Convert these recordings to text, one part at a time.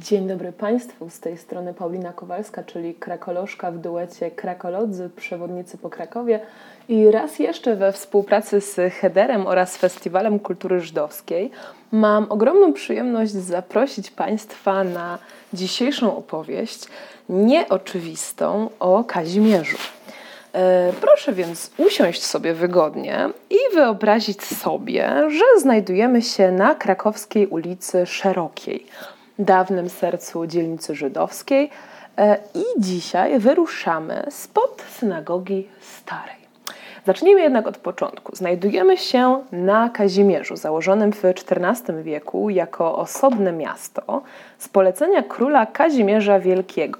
Dzień dobry Państwu, z tej strony Paulina Kowalska, czyli krakolożka w duecie Krakolodzy, przewodnicy po Krakowie i raz jeszcze we współpracy z Hederem oraz Festiwalem Kultury Żydowskiej mam ogromną przyjemność zaprosić Państwa na dzisiejszą opowieść nieoczywistą o Kazimierzu. E, proszę więc usiąść sobie wygodnie i wyobrazić sobie, że znajdujemy się na krakowskiej ulicy Szerokiej dawnym sercu dzielnicy żydowskiej e, i dzisiaj wyruszamy spod synagogi starej. Zacznijmy jednak od początku. Znajdujemy się na Kazimierzu, założonym w XIV wieku jako osobne miasto z polecenia króla Kazimierza Wielkiego.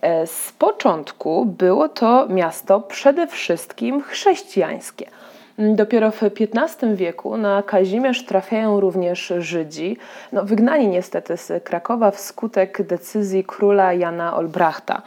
E, z początku było to miasto przede wszystkim chrześcijańskie – Dopiero w XV wieku na Kazimierz trafiają również Żydzi, no, wygnani niestety z Krakowa wskutek decyzji króla Jana Olbrachta.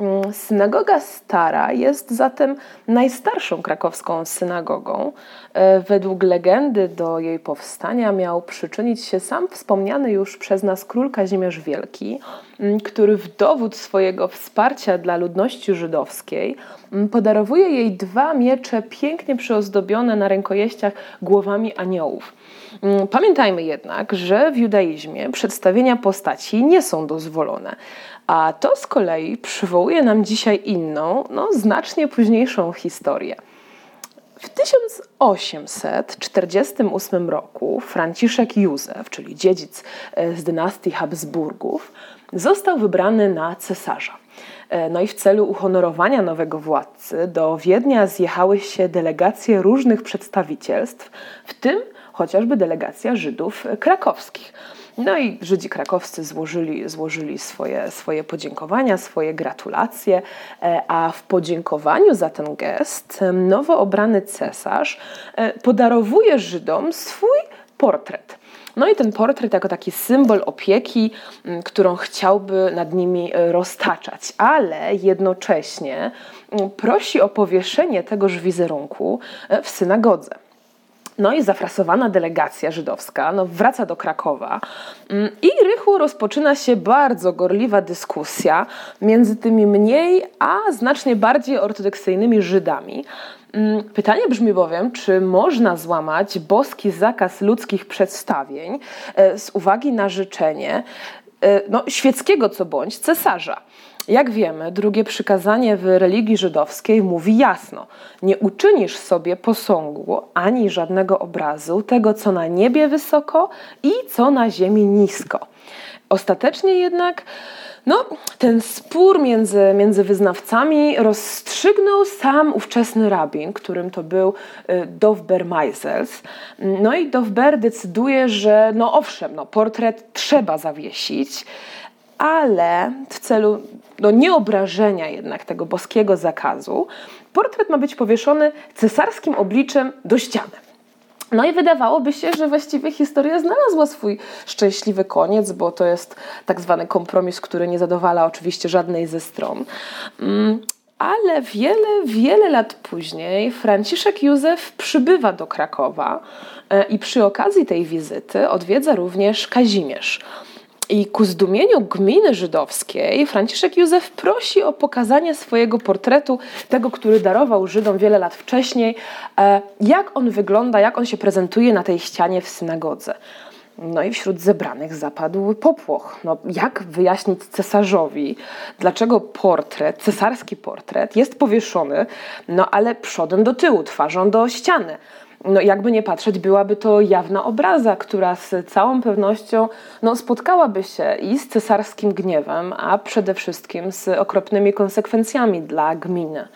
Mm, synagoga Stara jest zatem najstarszą krakowską synagogą. E, według legendy do jej powstania miał przyczynić się sam wspomniany już przez nas król Kazimierz Wielki, mm, który w dowód swojego wsparcia dla ludności żydowskiej mm, podarowuje jej dwa miecze pięknie przyozdobione na rękojeściach głowami aniołów. Pamiętajmy jednak, że w judaizmie przedstawienia postaci nie są dozwolone. A to z kolei przywołuje nam dzisiaj inną, no znacznie późniejszą historię. W 1848 roku Franciszek Józef, czyli dziedzic e, z dynastii Habsburgów, został wybrany na cesarza. E, no i w celu uhonorowania nowego władcy do Wiednia zjechały się delegacje różnych przedstawicielstw, w tym chociażby delegacja Żydów krakowskich. No i Żydzi krakowscy złożyli, złożyli swoje, swoje podziękowania, swoje gratulacje, e, a w podziękowaniu za ten gest nowo obrany cesarz e, podarowuje Żydom swój portret. No i ten portret jako taki symbol opieki, którą chciałby nad nimi e, roztaczać, ale jednocześnie prosi o powieszenie tegoż wizerunku w synagodze. No i zafrasowana delegacja żydowska no, wraca do Krakowa mm, i rychło rozpoczyna się bardzo gorliwa dyskusja między tymi mniej, a znacznie bardziej ortodoksyjnymi Żydami. Mm, pytanie brzmi bowiem, czy można złamać boski zakaz ludzkich przedstawień e, z uwagi na życzenie e, no, świeckiego co bądź cesarza. Jak wiemy, drugie przykazanie w religii żydowskiej mówi jasno: nie uczynisz sobie posągu ani żadnego obrazu tego, co na niebie wysoko i co na ziemi nisko. Ostatecznie jednak no, ten spór między, między wyznawcami rozstrzygnął sam ówczesny rabin, którym to był y, Dovber Meisels. No i Dovber decyduje, że no owszem, no, portret trzeba zawiesić, ale w celu no, nieobrażenia jednak tego boskiego zakazu, portret ma być powieszony cesarskim obliczem do ściany. No i wydawałoby się, że właściwie historia znalazła swój szczęśliwy koniec, bo to jest tak zwany kompromis, który nie zadowala oczywiście żadnej ze stron. Mm, ale wiele, wiele lat później Franciszek Józef przybywa do Krakowa e, i przy okazji tej wizyty odwiedza również Kazimierz. I ku zdumieniu gminy żydowskiej Franciszek Józef prosi o pokazanie swojego portretu, tego, który darował Żydom wiele lat wcześniej, e, jak on wygląda, jak on się prezentuje na tej ścianie w synagodze. No i wśród zebranych zapadł popłoch. No, jak wyjaśnić cesarzowi, dlaczego portret, cesarski portret jest powieszony, no ale przodem do tyłu, twarzą do ściany? No jakby nie patrzeć, byłaby to jawna obraza, która z całą pewnością no, spotkałaby się i z cesarskim gniewem, a przede wszystkim z okropnymi konsekwencjami dla gminy.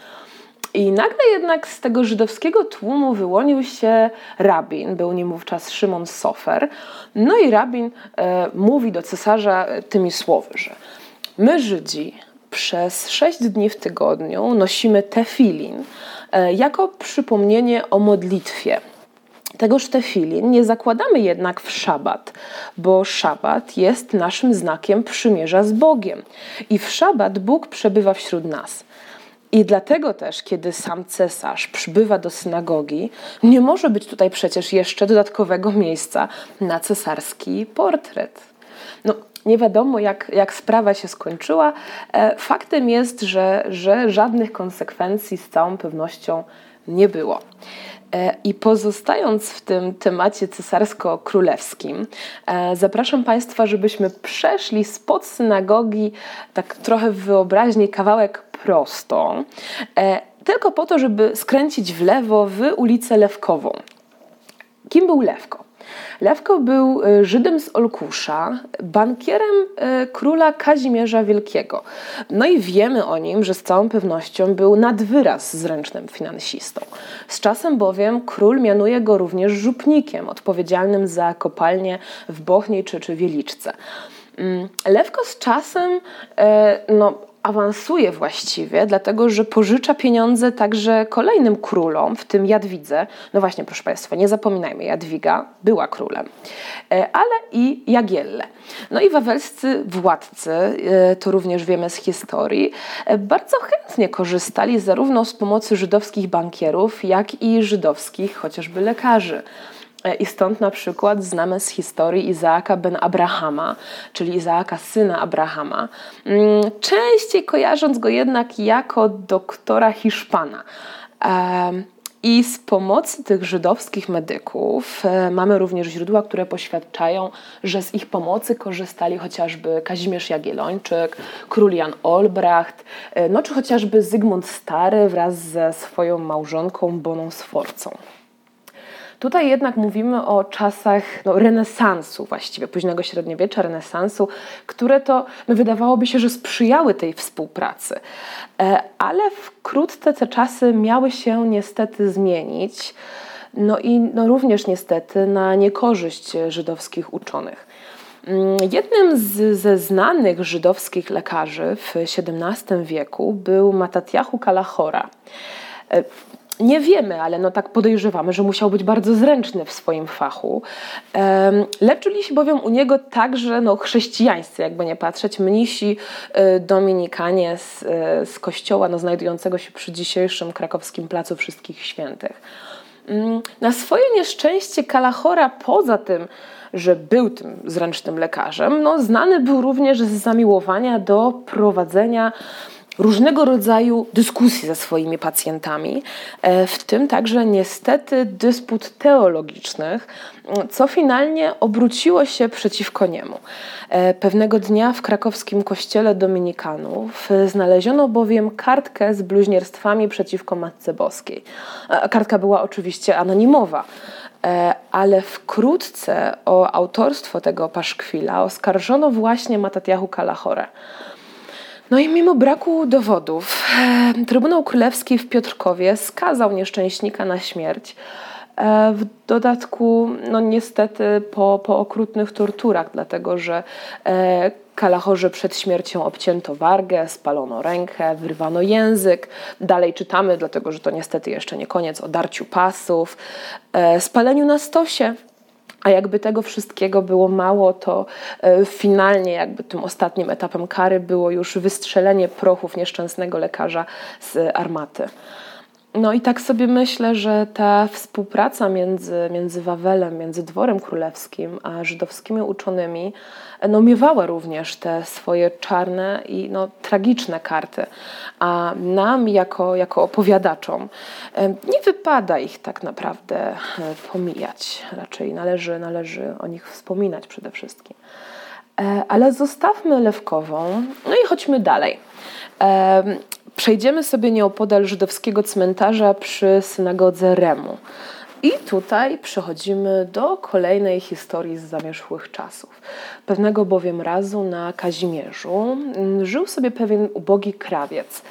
I nagle jednak z tego żydowskiego tłumu wyłonił się rabin, był nim wówczas Szymon Sofer. No i rabin e, mówi do cesarza tymi słowy, że my Żydzi przez sześć dni w tygodniu nosimy tefilin, E, jako przypomnienie o modlitwie. Tegoż tefilin nie zakładamy jednak w szabat, bo szabat jest naszym znakiem przymierza z Bogiem i w szabat Bóg przebywa wśród nas. I dlatego też, kiedy sam cesarz przybywa do synagogi, nie może być tutaj przecież jeszcze dodatkowego miejsca na cesarski portret. No, nie wiadomo, jak, jak sprawa się skończyła. E, faktem jest, że, że żadnych konsekwencji z całą pewnością nie było. E, I pozostając w tym temacie cesarsko-królewskim, e, zapraszam Państwa, żebyśmy przeszli spod synagogi, tak trochę w wyobraźni, kawałek prosto, tylko po to, żeby skręcić w lewo w ulicę Lewkową. Kim był Lewko? Lewko był e, Żydem z Olkusza, bankierem e, króla Kazimierza Wielkiego. No i wiemy o nim, że z całą pewnością był nad wyraz zręcznym finansistą. Z czasem bowiem król mianuje go również żupnikiem odpowiedzialnym za kopalnie w Bochni czy, czy Wieliczce. Mm, Lewko z czasem e, no, awansuje właściwie, dlatego że pożycza pieniądze także kolejnym królom, w tym Jadwidze. No właśnie, proszę Państwa, nie zapominajmy, Jadwiga była królem, e, ale i Jagielle. No i wawelscy władcy, e, to również wiemy z historii, e, bardzo chętnie korzystali zarówno z pomocy żydowskich bankierów, jak i żydowskich chociażby lekarzy. E, I stąd na przykład znamy z historii Izaaka ben Abrahama, czyli Izaaka syna Abrahama, mm, częściej kojarząc go jednak jako doktora Hiszpana. I z pomocy tych żydowskich medyków e, mamy również źródła, które poświadczają, że z ich pomocy korzystali chociażby Kazimierz Jagiellończyk, król Jan Olbracht, e, no czy chociażby Zygmunt Stary wraz ze swoją małżonką Boną Sforcą. Tutaj jednak mówimy o czasach no, renesansu właściwie, późnego średniowiecza, renesansu, które to no, wydawałoby się, że sprzyjały tej współpracy. E, ale wkrótce te czasy miały się niestety zmienić. No i no, również niestety na niekorzyść żydowskich uczonych. Mm, jednym z, ze znanych żydowskich lekarzy w XVII wieku był Matatiahu Kalachora. Nie wiemy, ale no tak podejrzewamy, że musiał być bardzo zręczny w swoim fachu. Leczyli się bowiem u niego także no, chrześcijańscy, jakby nie patrzeć, mnisi e, dominikanie z, e, z kościoła no, znajdującego się przy dzisiejszym krakowskim Placu Wszystkich Świętych. Mm, na swoje nieszczęście Kalachora poza tym, że był tym zręcznym lekarzem, no, znany był również z zamiłowania do prowadzenia różnego rodzaju dyskusji ze swoimi pacjentami, e, w tym także niestety dysput teologicznych, co finalnie obróciło się przeciwko niemu. E, pewnego dnia w krakowskim kościele dominikanów znaleziono bowiem kartkę z bluźnierstwami przeciwko Matce Boskiej. E, kartka była oczywiście anonimowa ale wkrótce o autorstwo tego paszkwila oskarżono właśnie Matatiahu Kalachorę. No i mimo braku dowodów, Trybunał Królewski w Piotrkowie skazał nieszczęśnika na śmierć. E, w dodatku, no niestety, po, po okrutnych torturach, dlatego że e, Kalachorze przed śmiercią obcięto wargę, spalono rękę, wyrwano język. Dalej czytamy, dlatego że to niestety jeszcze nie koniec, o darciu pasów, e, spaleniu na stosie. A jakby tego wszystkiego było mało, to e, finalnie jakby tym ostatnim etapem kary było już wystrzelenie prochów nieszczęsnego lekarza z armaty. No i tak sobie myślę, że ta współpraca między, między Wawelem, między dworem królewskim a żydowskimi uczonymi no, miewała również te swoje czarne i no, tragiczne karty. A nam, jako, jako opowiadaczom, nie wypada ich tak naprawdę e, pomijać. Raczej należy, należy o nich wspominać przede wszystkim. E, ale zostawmy Lewkową, no i chodźmy dalej. Przejdziemy sobie nieopodal żydowskiego cmentarza przy synagodze Remu. I tutaj przechodzimy do kolejnej historii z zamierzchłych czasów. Pewnego bowiem razu na Kazimierzu żył sobie pewien ubogi krawiec.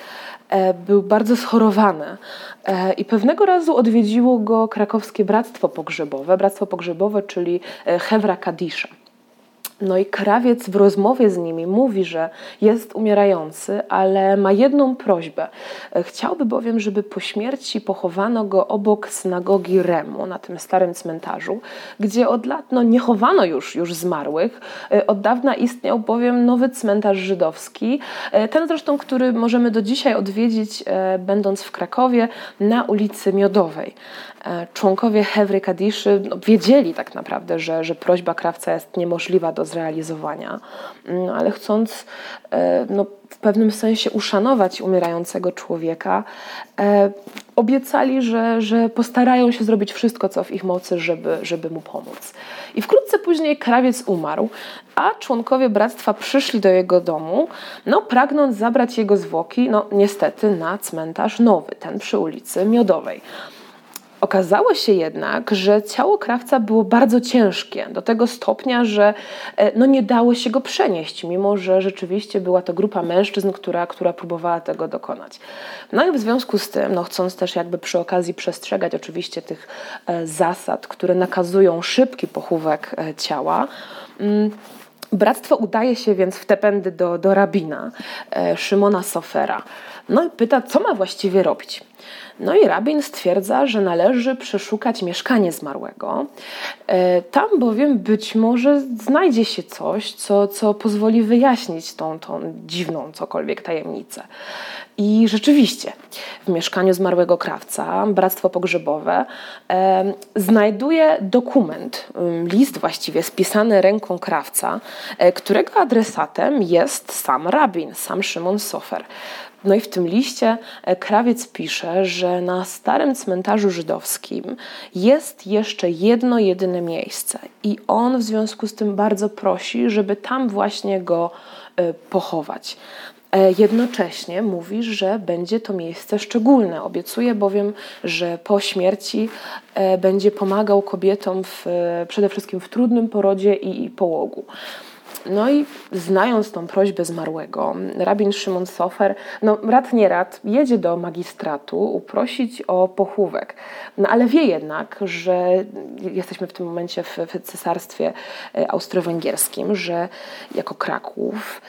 E, był bardzo schorowany e, i pewnego razu odwiedziło go krakowskie Bractwo Pogrzebowe. Bractwo Pogrzebowe, czyli e, Hewra Kadisza. No i krawiec w rozmowie z nimi mówi, że jest umierający, ale ma jedną prośbę. Chciałby bowiem, żeby po śmierci pochowano go obok synagogi Remu, na tym starym cmentarzu, gdzie od lat no, nie chowano już, już zmarłych. E, od dawna istniał bowiem nowy cmentarz żydowski, e, ten zresztą, który możemy do dzisiaj odwiedzić, e, będąc w Krakowie, na ulicy Miodowej. Członkowie Hewry Kadiszy no, wiedzieli tak naprawdę, że, że prośba krawca jest niemożliwa do zrealizowania, no, ale chcąc no, w pewnym sensie uszanować umierającego człowieka, e, obiecali, że, że postarają się zrobić wszystko, co w ich mocy, żeby, żeby mu pomóc. I wkrótce później krawiec umarł, a członkowie bractwa przyszli do jego domu, no, pragnąc zabrać jego zwłoki, no niestety na cmentarz nowy, ten przy ulicy Miodowej. Okazało się jednak, że ciało krawca było bardzo ciężkie, do tego stopnia, że e, no nie dało się go przenieść, mimo że rzeczywiście była to grupa mężczyzn, która, która próbowała tego dokonać. No i w związku z tym, no chcąc też jakby przy okazji przestrzegać oczywiście tych e, zasad, które nakazują szybki pochówek e, ciała, mm, Bractwo udaje się więc w te pędy do, do rabina Szymona Sofera. No i pyta, co ma właściwie robić. No i rabin stwierdza, że należy przeszukać mieszkanie zmarłego. E, tam bowiem być może znajdzie się coś, co, co pozwoli wyjaśnić tą, tą dziwną cokolwiek tajemnicę. I rzeczywiście w mieszkaniu zmarłego krawca Bractwo Pogrzebowe e, znajduje dokument, list właściwie spisany ręką krawca, e, którego adresatem jest sam rabin, sam Szymon Sofer. No i w tym liście e, krawiec pisze, że na starym cmentarzu żydowskim jest jeszcze jedno jedyne miejsce i on w związku z tym bardzo prosi, żeby tam właśnie go e, pochować. E, jednocześnie mówi, że będzie to miejsce szczególne. Obiecuje bowiem, że po śmierci będzie pomagał kobietom w, przede wszystkim w trudnym porodzie i połogu. No i znając tą prośbę zmarłego, rabin Szymon Sofer, no rad nie rad, jedzie do magistratu uprosić o pochówek. No ale wie jednak, że jesteśmy w tym momencie w, w cesarstwie e, austro-węgierskim, że jako Kraków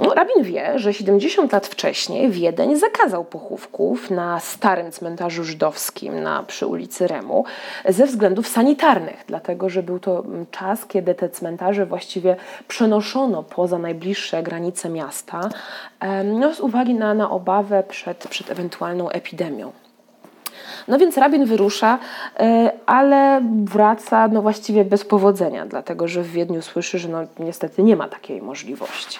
rabin wie, że 70 lat wcześniej Wiedeń zakazał pochówków na starym cmentarzu żydowskim na, przy ulicy Remu ze względów sanitarnych, dlatego że był to czas, kiedy te cmentarze właściwie przenoszono poza najbliższe granice miasta no, z uwagi na, na obawę przed, przed ewentualną epidemią. No więc rabin wyrusza, e, ale wraca no właściwie bez powodzenia, dlatego że w Wiedniu słyszy, że no niestety nie ma takiej możliwości.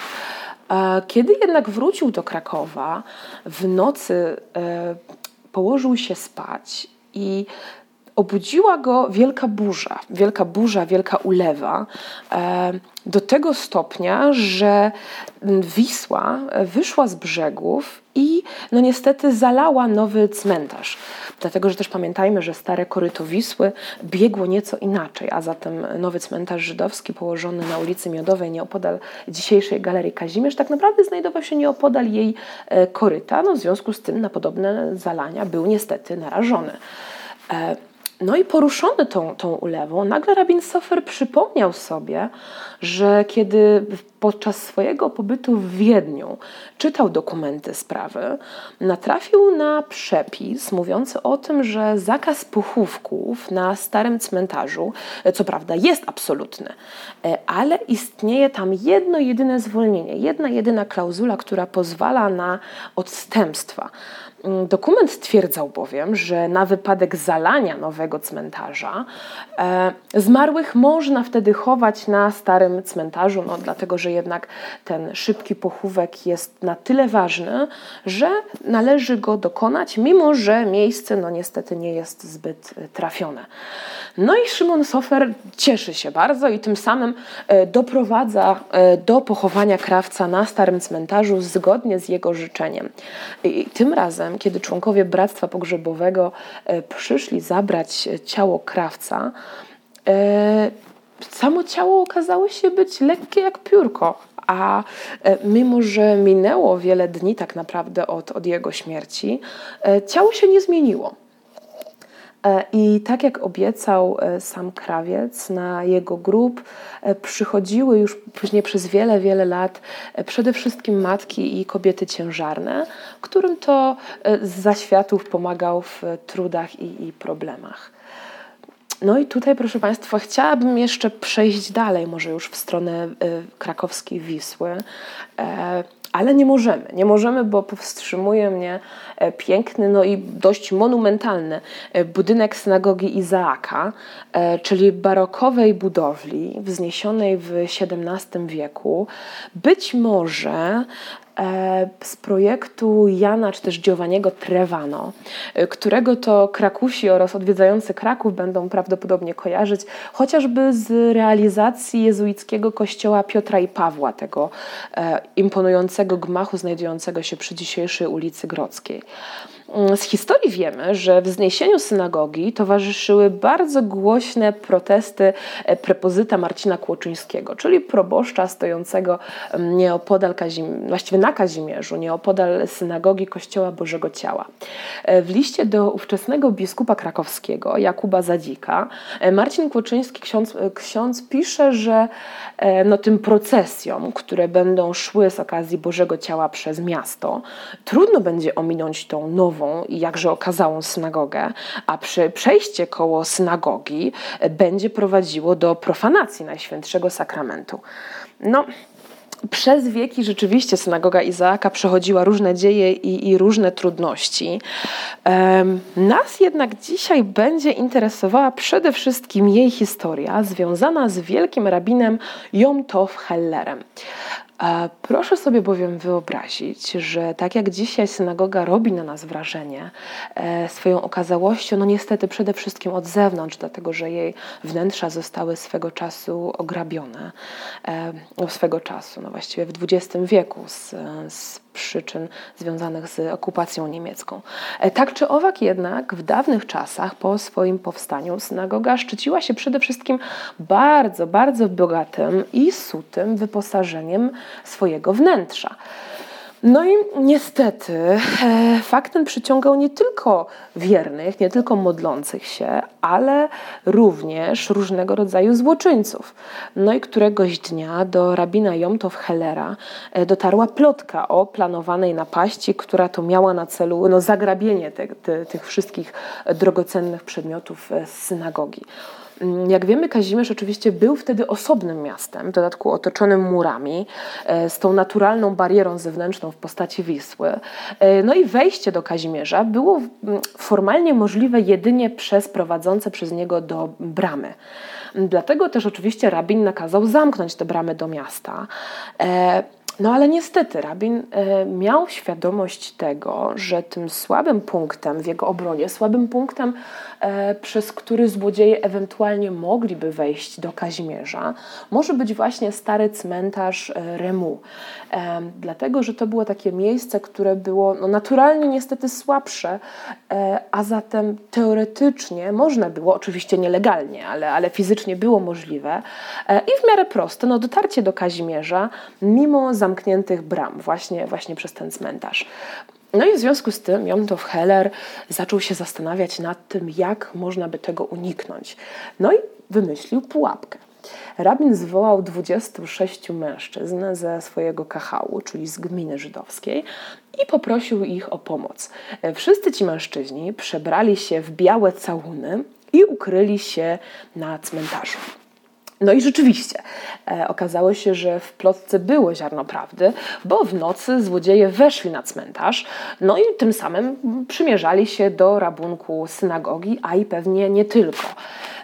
Kiedy jednak wrócił do Krakowa, w nocy e, położył się spać i obudziła go wielka burza, wielka burza, wielka ulewa, e, do tego stopnia, że Wisła wyszła z brzegów i no niestety zalała nowy cmentarz. Dlatego, że też pamiętajmy, że stare koryto Wisły biegło nieco inaczej, a zatem nowy cmentarz żydowski położony na ulicy Miodowej nieopodal dzisiejszej Galerii Kazimierz tak naprawdę znajdował się nieopodal jej e, koryta. No, w związku z tym na podobne zalania był niestety narażony. E, no i poruszony tą, tą ulewą, nagle rabin Sofer przypomniał sobie, że kiedy podczas swojego pobytu w Wiedniu czytał dokumenty sprawy, natrafił na przepis mówiący o tym, że zakaz pochówków na starym cmentarzu, co prawda jest absolutny, ale istnieje tam jedno jedyne zwolnienie, jedna jedyna klauzula, która pozwala na odstępstwa. Mm, dokument stwierdzał bowiem, że na wypadek zalania nowego cmentarza e, zmarłych można wtedy chować na starym cmentarzu, no, dlatego że jednak ten szybki pochówek jest na tyle ważny, że należy go dokonać, mimo że miejsce no, niestety nie jest zbyt trafione. No i Szymon Sofer cieszy się bardzo i tym samym e, doprowadza e, do pochowania krawca na starym cmentarzu zgodnie z jego życzeniem. I tym razem, kiedy członkowie Bractwa Pogrzebowego e, przyszli zabrać ciało krawca, samo ciało okazało się być lekkie jak piórko, a mimo, że minęło wiele dni tak naprawdę od, od jego śmierci, ciało się nie zmieniło. E, I tak jak obiecał e, sam krawiec, na jego grób e, przychodziły już później przez wiele, wiele lat przede wszystkim matki i kobiety ciężarne, którym to z zaświatów pomagał w trudach i, i problemach. No i tutaj, proszę Państwa, chciałabym jeszcze przejść dalej, może już w stronę krakowskiej Wisły ale nie możemy. Nie możemy, bo powstrzymuje mnie e, piękny, no i dość monumentalny e, budynek synagogi Izaaka, e, czyli barokowej budowli wzniesionej w XVII wieku. Być może z projektu Jana czy też Giovanniego Trevano, e, którego to Krakusi oraz odwiedzający Kraków będą prawdopodobnie kojarzyć, chociażby z realizacji jezuickiego kościoła Piotra i Pawła, tego e, imponującego gmachu znajdującego się przy dzisiejszej ulicy Grodzkiej. Z historii wiemy, że wzniesieniu synagogi towarzyszyły bardzo głośne protesty e, prepozyta Marcina Kłoczyńskiego, czyli proboszcza stojącego mm, nieopodal Kazim, właściwie na Kazimierzu, nieopodal synagogi Kościoła Bożego Ciała. E, w liście do ówczesnego biskupa krakowskiego Jakuba Zadzika e, Marcin Kłoczyński, ksiądz, ksiądz pisze, że no, tym procesjom, które będą szły z okazji Bożego Ciała przez miasto, trudno będzie ominąć tą nową i jakże okazałą synagogę, a przy przejście koło synagogi będzie prowadziło do profanacji Najświętszego Sakramentu. No, przez wieki rzeczywiście synagoga Izaaka przechodziła różne dzieje i, i różne trudności. Um, nas jednak dzisiaj będzie interesowała przede wszystkim jej historia związana z wielkim rabinem Yom Tov Hellerem. Proszę sobie bowiem wyobrazić, że tak jak dzisiaj synagoga robi na nas wrażenie e, swoją okazałością, no niestety przede wszystkim od zewnątrz, dlatego że jej wnętrza zostały swego czasu ograbione, e, no swego czasu, no właściwie w XX wieku z, z przyczyn związanych z okupacją niemiecką. E, tak czy owak jednak w dawnych czasach po swoim powstaniu synagoga szczyciła się przede wszystkim bardzo, bardzo bogatym i sutym wyposażeniem swojego wnętrza. No i niestety e, fakt ten przyciągał nie tylko wiernych, nie tylko modlących się, ale również różnego rodzaju złoczyńców. No i któregoś dnia do rabina Jomtow Hellera e, dotarła plotka o planowanej napaści, która to miała na celu no, zagrabienie te, te, tych wszystkich drogocennych przedmiotów z synagogi. Mm, jak wiemy, Kazimierz oczywiście był wtedy osobnym miastem, w dodatku otoczonym murami, e, z tą naturalną barierą zewnętrzną w postaci Wisły. E, no i wejście do Kazimierza było mm, formalnie możliwe jedynie przez prowadzące przez niego do bramy. Dlatego też oczywiście rabin nakazał zamknąć te bramy do miasta. No ale niestety rabin e, miał świadomość tego, że tym słabym punktem w jego obronie, słabym punktem, e, przez który złodzieje ewentualnie mogliby wejść do Kazimierza, może być właśnie stary cmentarz e, Remu. Dlatego, że to było takie miejsce, które było no, naturalnie niestety słabsze, a zatem teoretycznie można było, oczywiście nielegalnie, ale, ale fizycznie było możliwe i w miarę proste, no dotarcie do Kazimierza, mimo zamkniętych bram, właśnie, właśnie przez ten cmentarz. No i w związku z tym Jontow Heller zaczął się zastanawiać nad tym, jak można by tego uniknąć. No i wymyślił pułapkę. Rabin zwołał 26 mężczyzn ze swojego kachału, czyli z gminy żydowskiej, i poprosił ich o pomoc. Wszyscy ci mężczyźni przebrali się w białe całuny i ukryli się na cmentarzu. No i rzeczywiście e, okazało się, że w plotce było ziarno prawdy, bo w nocy złodzieje weszli na cmentarz, no i tym samym przymierzali się do rabunku synagogi, a i pewnie nie tylko.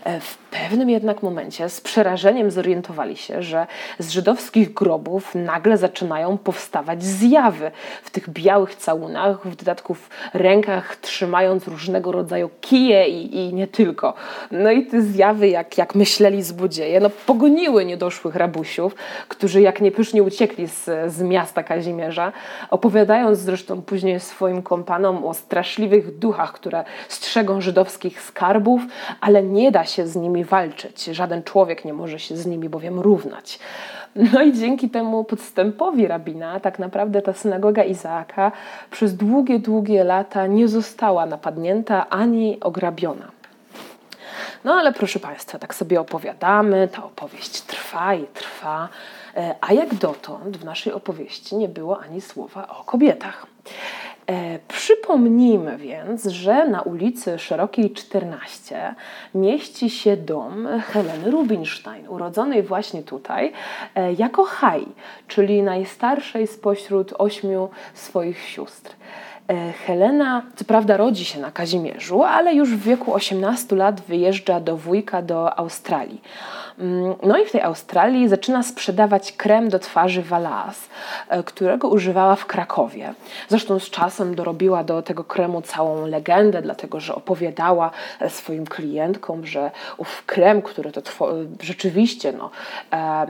E, w pewnym jednak momencie z przerażeniem zorientowali się, że z żydowskich grobów nagle zaczynają powstawać zjawy w tych białych całunach, w dodatku w rękach trzymając różnego rodzaju kije i, i nie tylko. No i te zjawy, jak, jak myśleli złodzieje, no pogoniły niedoszłych rabusiów, którzy jak niepysznie uciekli z, z miasta Kazimierza, opowiadając zresztą później swoim kompanom o straszliwych duchach, które strzegą żydowskich skarbów, ale nie da się z nimi walczyć. Żaden człowiek nie może się z nimi bowiem równać. No i dzięki temu podstępowi rabina, tak naprawdę ta synagoga Izaaka przez długie, długie lata nie została napadnięta ani ograbiona. No ale proszę Państwa, tak sobie opowiadamy, ta opowieść trwa i trwa, e, a jak dotąd w naszej opowieści nie było ani słowa o kobietach. Przypomnijmy więc, że na ulicy Szerokiej 14 mieści się dom Heleny Rubinstein, urodzonej właśnie tutaj jako Hai, czyli najstarszej spośród ośmiu swoich sióstr. E, Helena, co prawda, rodzi się na Kazimierzu, ale już w wieku 18 lat wyjeżdża do wujka do Australii. Mm, no i w tej Australii zaczyna sprzedawać krem do twarzy Valas, e, którego używała w Krakowie. Zresztą z czasem dorobiła do tego kremu całą legendę, dlatego że opowiadała e, swoim klientkom, że ów krem, który to rzeczywiście no,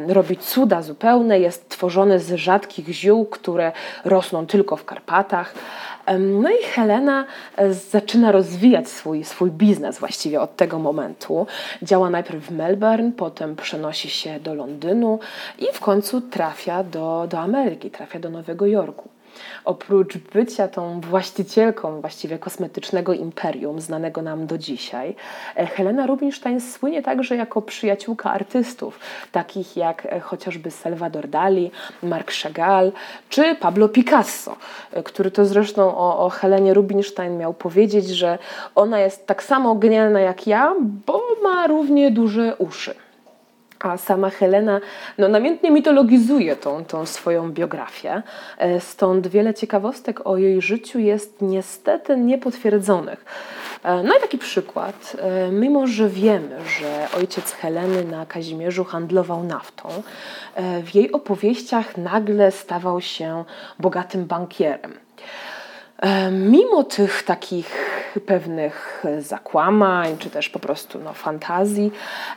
robi cuda zupełne, jest tworzony z rzadkich ziół, które rosną tylko w Karpatach. No i Helena e, zaczyna rozwijać swój, swój biznes właściwie od tego momentu. Działa najpierw w Melbourne, potem przenosi się do Londynu i w końcu trafia do, do Ameryki, trafia do Nowego Jorku oprócz bycia tą właścicielką właściwie kosmetycznego imperium, znanego nam do dzisiaj, e, Helena Rubinstein słynie także jako przyjaciółka artystów, takich jak e, chociażby Salvador Dali, Marc Chagall czy Pablo Picasso, e, który to zresztą o, o Helenie Rubinstein miał powiedzieć, że ona jest tak samo genialna jak ja, bo ma równie duże uszy. A sama Helena no, namiętnie mitologizuje tą, tą swoją biografię, e, stąd wiele ciekawostek o jej życiu jest niestety niepotwierdzonych. E, no i taki przykład, e, mimo że wiemy, że ojciec Heleny na Kazimierzu handlował naftą, w jej opowieściach nagle stawał się bogatym bankierem. Mimo tych takich pewnych zakłamań, czy też po prostu no, fantazji,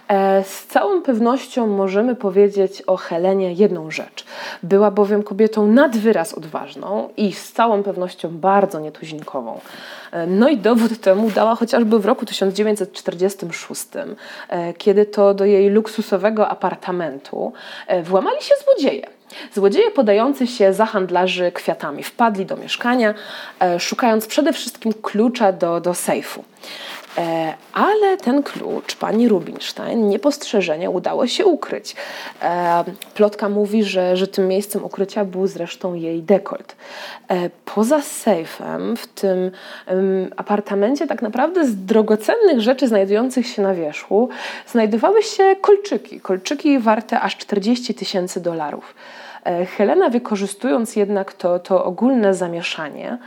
e, z całą pewnością możemy powiedzieć o Helenie jedną rzecz. Była bowiem kobietą nad wyraz odważną i z całą pewnością bardzo nietuzinkową. E, no i dowód temu dała chociażby w roku 1946, e, kiedy to do jej luksusowego apartamentu włamali się złodzieje. Złodzieje podający się za handlarzy kwiatami wpadli do mieszkania, e, szukając przede wszystkim klucza do, do sejfu. E, ale ten klucz pani Rubinstein niepostrzeżenie udało się ukryć. E, plotka mówi, że, że tym miejscem ukrycia był zresztą jej dekolt. Poza sejfem w tym apartamencie tak naprawdę z drogocennych rzeczy znajdujących się na wierzchu znajdowały się kolczyki. Kolczyki warte aż 40 tysięcy dolarów. E, Helena, wykorzystując jednak to, to ogólne zamieszanie,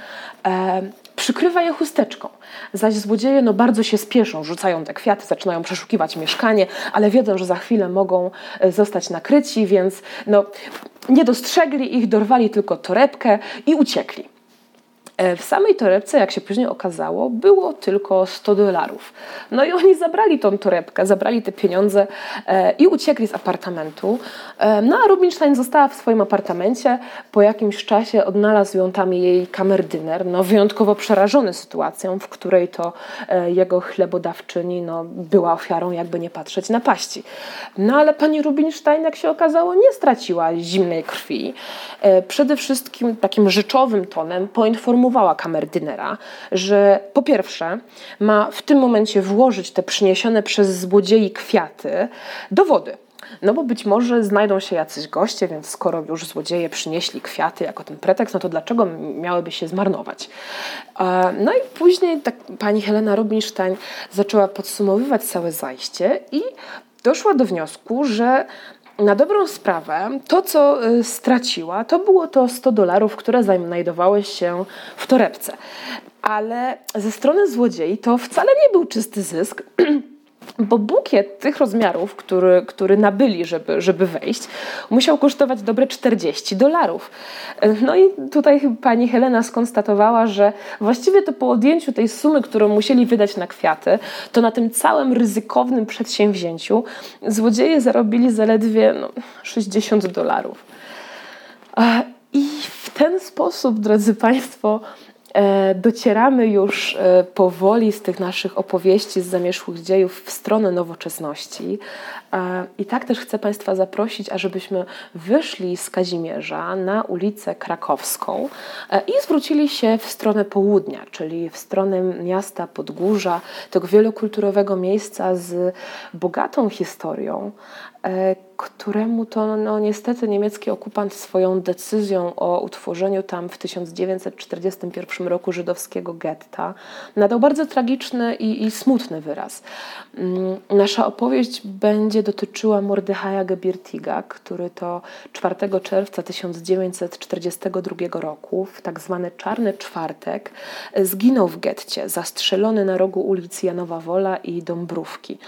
e, przykrywa je chusteczką. Zaś złodzieje no, bardzo się spieszą, rzucają te kwiaty, zaczynają przeszukiwać mieszkanie, ale wiedzą, że za chwilę mogą e, zostać nakryci, więc no, nie dostrzegli ich, dorwali tylko torebkę i uciekli. E, w samej torebce, jak się później okazało, było tylko 100 dolarów. No i oni zabrali tą torebkę, zabrali te pieniądze e, i uciekli z apartamentu. E, no a Rubinstein została w swoim apartamencie. Po jakimś czasie odnalazł ją tam jej kamerdyner, no wyjątkowo przerażony sytuacją, w której to jego chlebodawczyni no, była ofiarą, jakby nie patrzeć, napaści. No ale pani Rubinstein, jak się okazało, nie straciła zimnej krwi. Przede wszystkim takim rzeczowym tonem poinformowała poinformowała kamerdynera, że po pierwsze ma w tym momencie włożyć te przyniesione przez złodziei kwiaty do wody. No bo być może znajdą się jacyś goście, więc skoro już złodzieje przynieśli kwiaty jako ten pretekst, no to dlaczego miałyby się zmarnować? E, no i później tak pani Helena Rubinstein zaczęła podsumowywać całe zajście i doszła do wniosku, że na dobrą sprawę, to co y, straciła, to było to 100 dolarów, które znajdowały się w torebce. Ale ze strony złodziei to wcale nie był czysty zysk. Bo bukiet tych rozmiarów, który, który nabyli, żeby, żeby wejść, musiał kosztować dobre 40 dolarów. No i tutaj pani Helena skonstatowała, że właściwie to po odjęciu tej sumy, którą musieli wydać na kwiaty, to na tym całym ryzykownym przedsięwzięciu złodzieje zarobili zaledwie no, 60 dolarów. I w ten sposób, drodzy Państwo, docieramy już e, powoli z tych naszych opowieści z zamierzchłych dziejów w stronę nowoczesności. E, I tak też chcę Państwa zaprosić, ażebyśmy wyszli z Kazimierza na ulicę Krakowską i zwrócili się w stronę południa, czyli w stronę miasta Podgórza, tego wielokulturowego miejsca z bogatą historią, któremu to no, niestety niemiecki okupant swoją decyzją o utworzeniu tam w 1941 roku żydowskiego getta nadał bardzo tragiczny i, i smutny wyraz. Mm, nasza opowieść będzie dotyczyła Mordechaja Gebirtiga, który to 4 czerwca 1942 roku, w tak zwany Czarny Czwartek, zginął w getcie, zastrzelony na rogu ulicy Janowa Wola i Dąbrówki.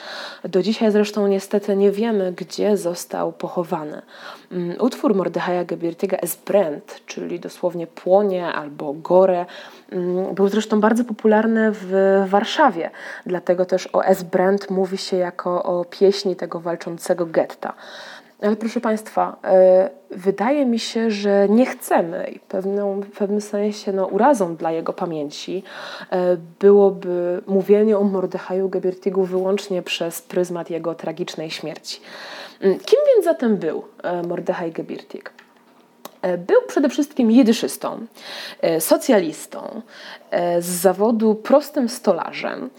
Do dzisiaj zresztą niestety nie wiemy, gdzie został pochowany. Mm, utwór Mordechaja Gebirtiga Es brennt, czyli dosłownie płonie albo gore, mm, był zresztą bardzo popularny w Warszawie, dlatego też o Es brennt mówi się jako o pieśni tego walczącego getta. Ale proszę Państwa, e, wydaje mi się, że nie chcemy i pewną, w pewnym sensie no, urazą dla jego pamięci e, byłoby mówienie o Mordechaju Gebirtigu wyłącznie przez pryzmat jego tragicznej śmierci. Mm, kim więc zatem był e, Mordechaj Gebirtig? Był przede wszystkim jidyszystą, socjalistą, z zawodu prostym stolarzem,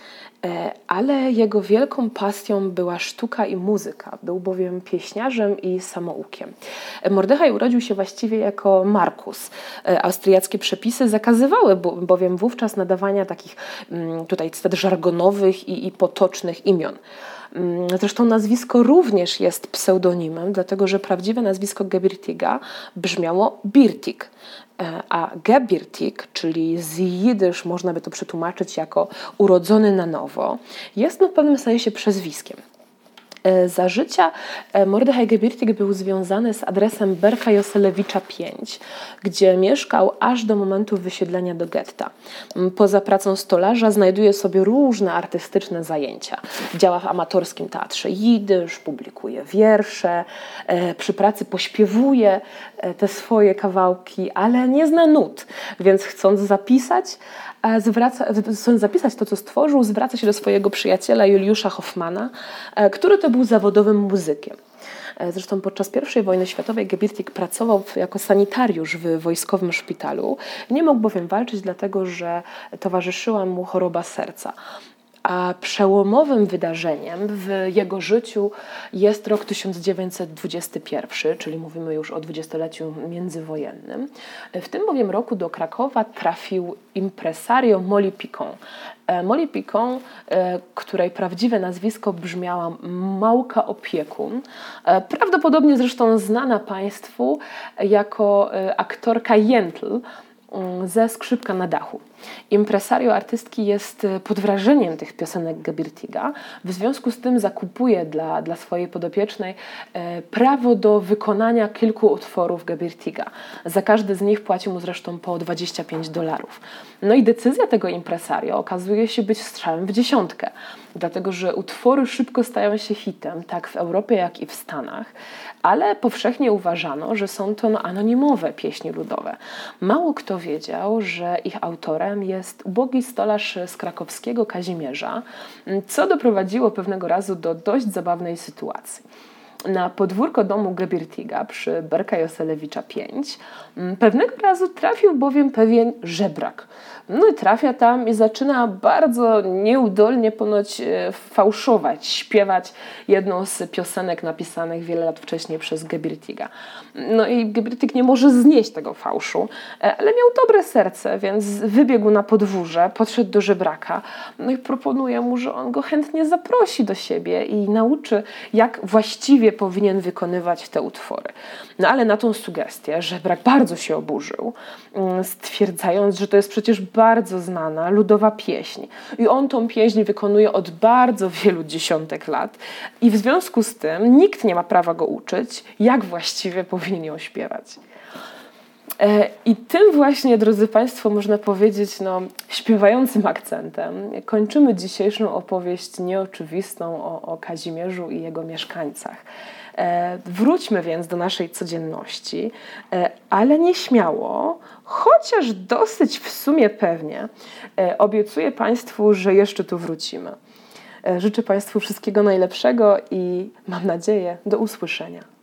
E, ale jego wielką pasją była sztuka i muzyka. Był bowiem pieśniarzem i samoukiem. E, Mordechaj urodził się właściwie jako Markus. E, austriackie przepisy zakazywały bowiem wówczas nadawania takich mm, tutaj cytat żargonowych i, i potocznych imion. Mm, zresztą nazwisko również jest pseudonimem, dlatego że prawdziwe nazwisko Gebirtiga brzmiało Birtig. E, a Gebirtig, czyli z jidysz można by to przetłumaczyć jako urodzony na nowo, jest no w pewnym sensie przezwiskiem. E, za życia e, Mordechaj Gebirtig był związany z adresem Berka Joselewicza 5, gdzie mieszkał aż do momentu wysiedlenia do getta. Poza pracą stolarza znajduje sobie różne artystyczne zajęcia. Działa w amatorskim teatrze jidysz, publikuje wiersze, e, przy pracy pośpiewuje te swoje kawałki, ale nie zna nut, więc chcąc zapisać, zwraca, chcąc zapisać to, co stworzył, zwraca się do swojego przyjaciela Juliusza Hoffmana, który to był zawodowym muzykiem. E, zresztą podczas I wojny światowej Gebirtig pracował jako sanitariusz w wojskowym szpitalu. Nie mógł bowiem walczyć, dlatego że towarzyszyła mu choroba serca. A przełomowym wydarzeniem w jego życiu jest rok 1921, czyli mówimy już o dwudziestoleciu międzywojennym. W tym bowiem roku do Krakowa trafił impresario Molly Picon. E, Molly Picon, e, której prawdziwe nazwisko brzmiała Małka Opiekun, e, prawdopodobnie zresztą znana Państwu jako aktorka Jentl, Mm, ze skrzypka na dachu. Impresario artystki jest e, pod wrażeniem tych piosenek Gebirtiga, w związku z tym zakupuje dla, dla swojej podopiecznej e, prawo do wykonania kilku utworów Gebirtiga. Za każdy z nich płaci mu zresztą po 25 dolarów. No i decyzja tego impresario okazuje się być strzałem w dziesiątkę, dlatego że utwory szybko stają się hitem, tak w Europie, jak i w Stanach, ale powszechnie uważano, że są to no, anonimowe pieśni ludowe. Mało kto wiedział, że ich autorem jest ubogi stolarz z krakowskiego Kazimierza, co doprowadziło pewnego razu do dość zabawnej sytuacji na podwórko domu Gebirtiga przy Berka Joselewicza 5 pewnego razu trafił bowiem pewien żebrak. No i trafia tam i zaczyna bardzo nieudolnie ponoć e, fałszować, śpiewać jedną z piosenek napisanych wiele lat wcześniej przez Gebirtiga. No i Gebirtig nie może znieść tego fałszu, e, ale miał dobre serce, więc wybiegł na podwórze, podszedł do żebraka, no i proponuje mu, że on go chętnie zaprosi do siebie i nauczy, jak właściwie powinien wykonywać te utwory. No ale na tą sugestię żebrak bardzo się oburzył, mm, stwierdzając, że to jest przecież bardzo znana ludowa pieśń. I on tą pieśń wykonuje od bardzo wielu dziesiątek lat. I w związku z tym nikt nie ma prawa go uczyć, jak właściwie powinien ją śpiewać. E, I tym właśnie, drodzy Państwo, można powiedzieć, no, śpiewającym akcentem, kończymy dzisiejszą opowieść nieoczywistą o, o Kazimierzu i jego mieszkańcach. E, wróćmy więc do naszej codzienności, e, ale nieśmiało, chociaż dosyć w sumie pewnie, e, obiecuję Państwu, że jeszcze tu wrócimy. Życzę Państwu wszystkiego najlepszego i mam nadzieję do usłyszenia.